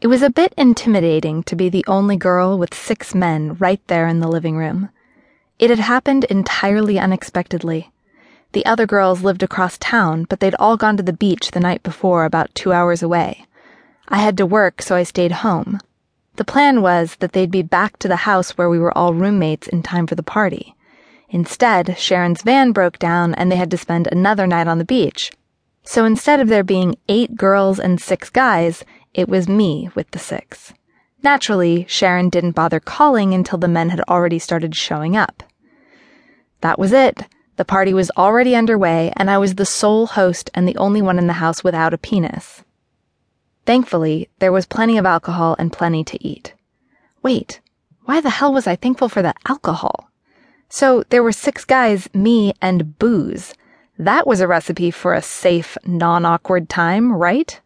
It was a bit intimidating to be the only girl with six men right there in the living room. It had happened entirely unexpectedly. The other girls lived across town, but they'd all gone to the beach the night before, about two hours away. I had to work, so I stayed home. The plan was that they'd be back to the house where we were all roommates in time for the party. Instead, Sharon's van broke down and they had to spend another night on the beach. So instead of there being eight girls and six guys, it was me with the six. Naturally, Sharon didn't bother calling until the men had already started showing up. That was it. The party was already underway, and I was the sole host and the only one in the house without a penis. Thankfully, there was plenty of alcohol and plenty to eat. Wait, why the hell was I thankful for the alcohol? So there were six guys, me, and booze. That was a recipe for a safe, non awkward time, right?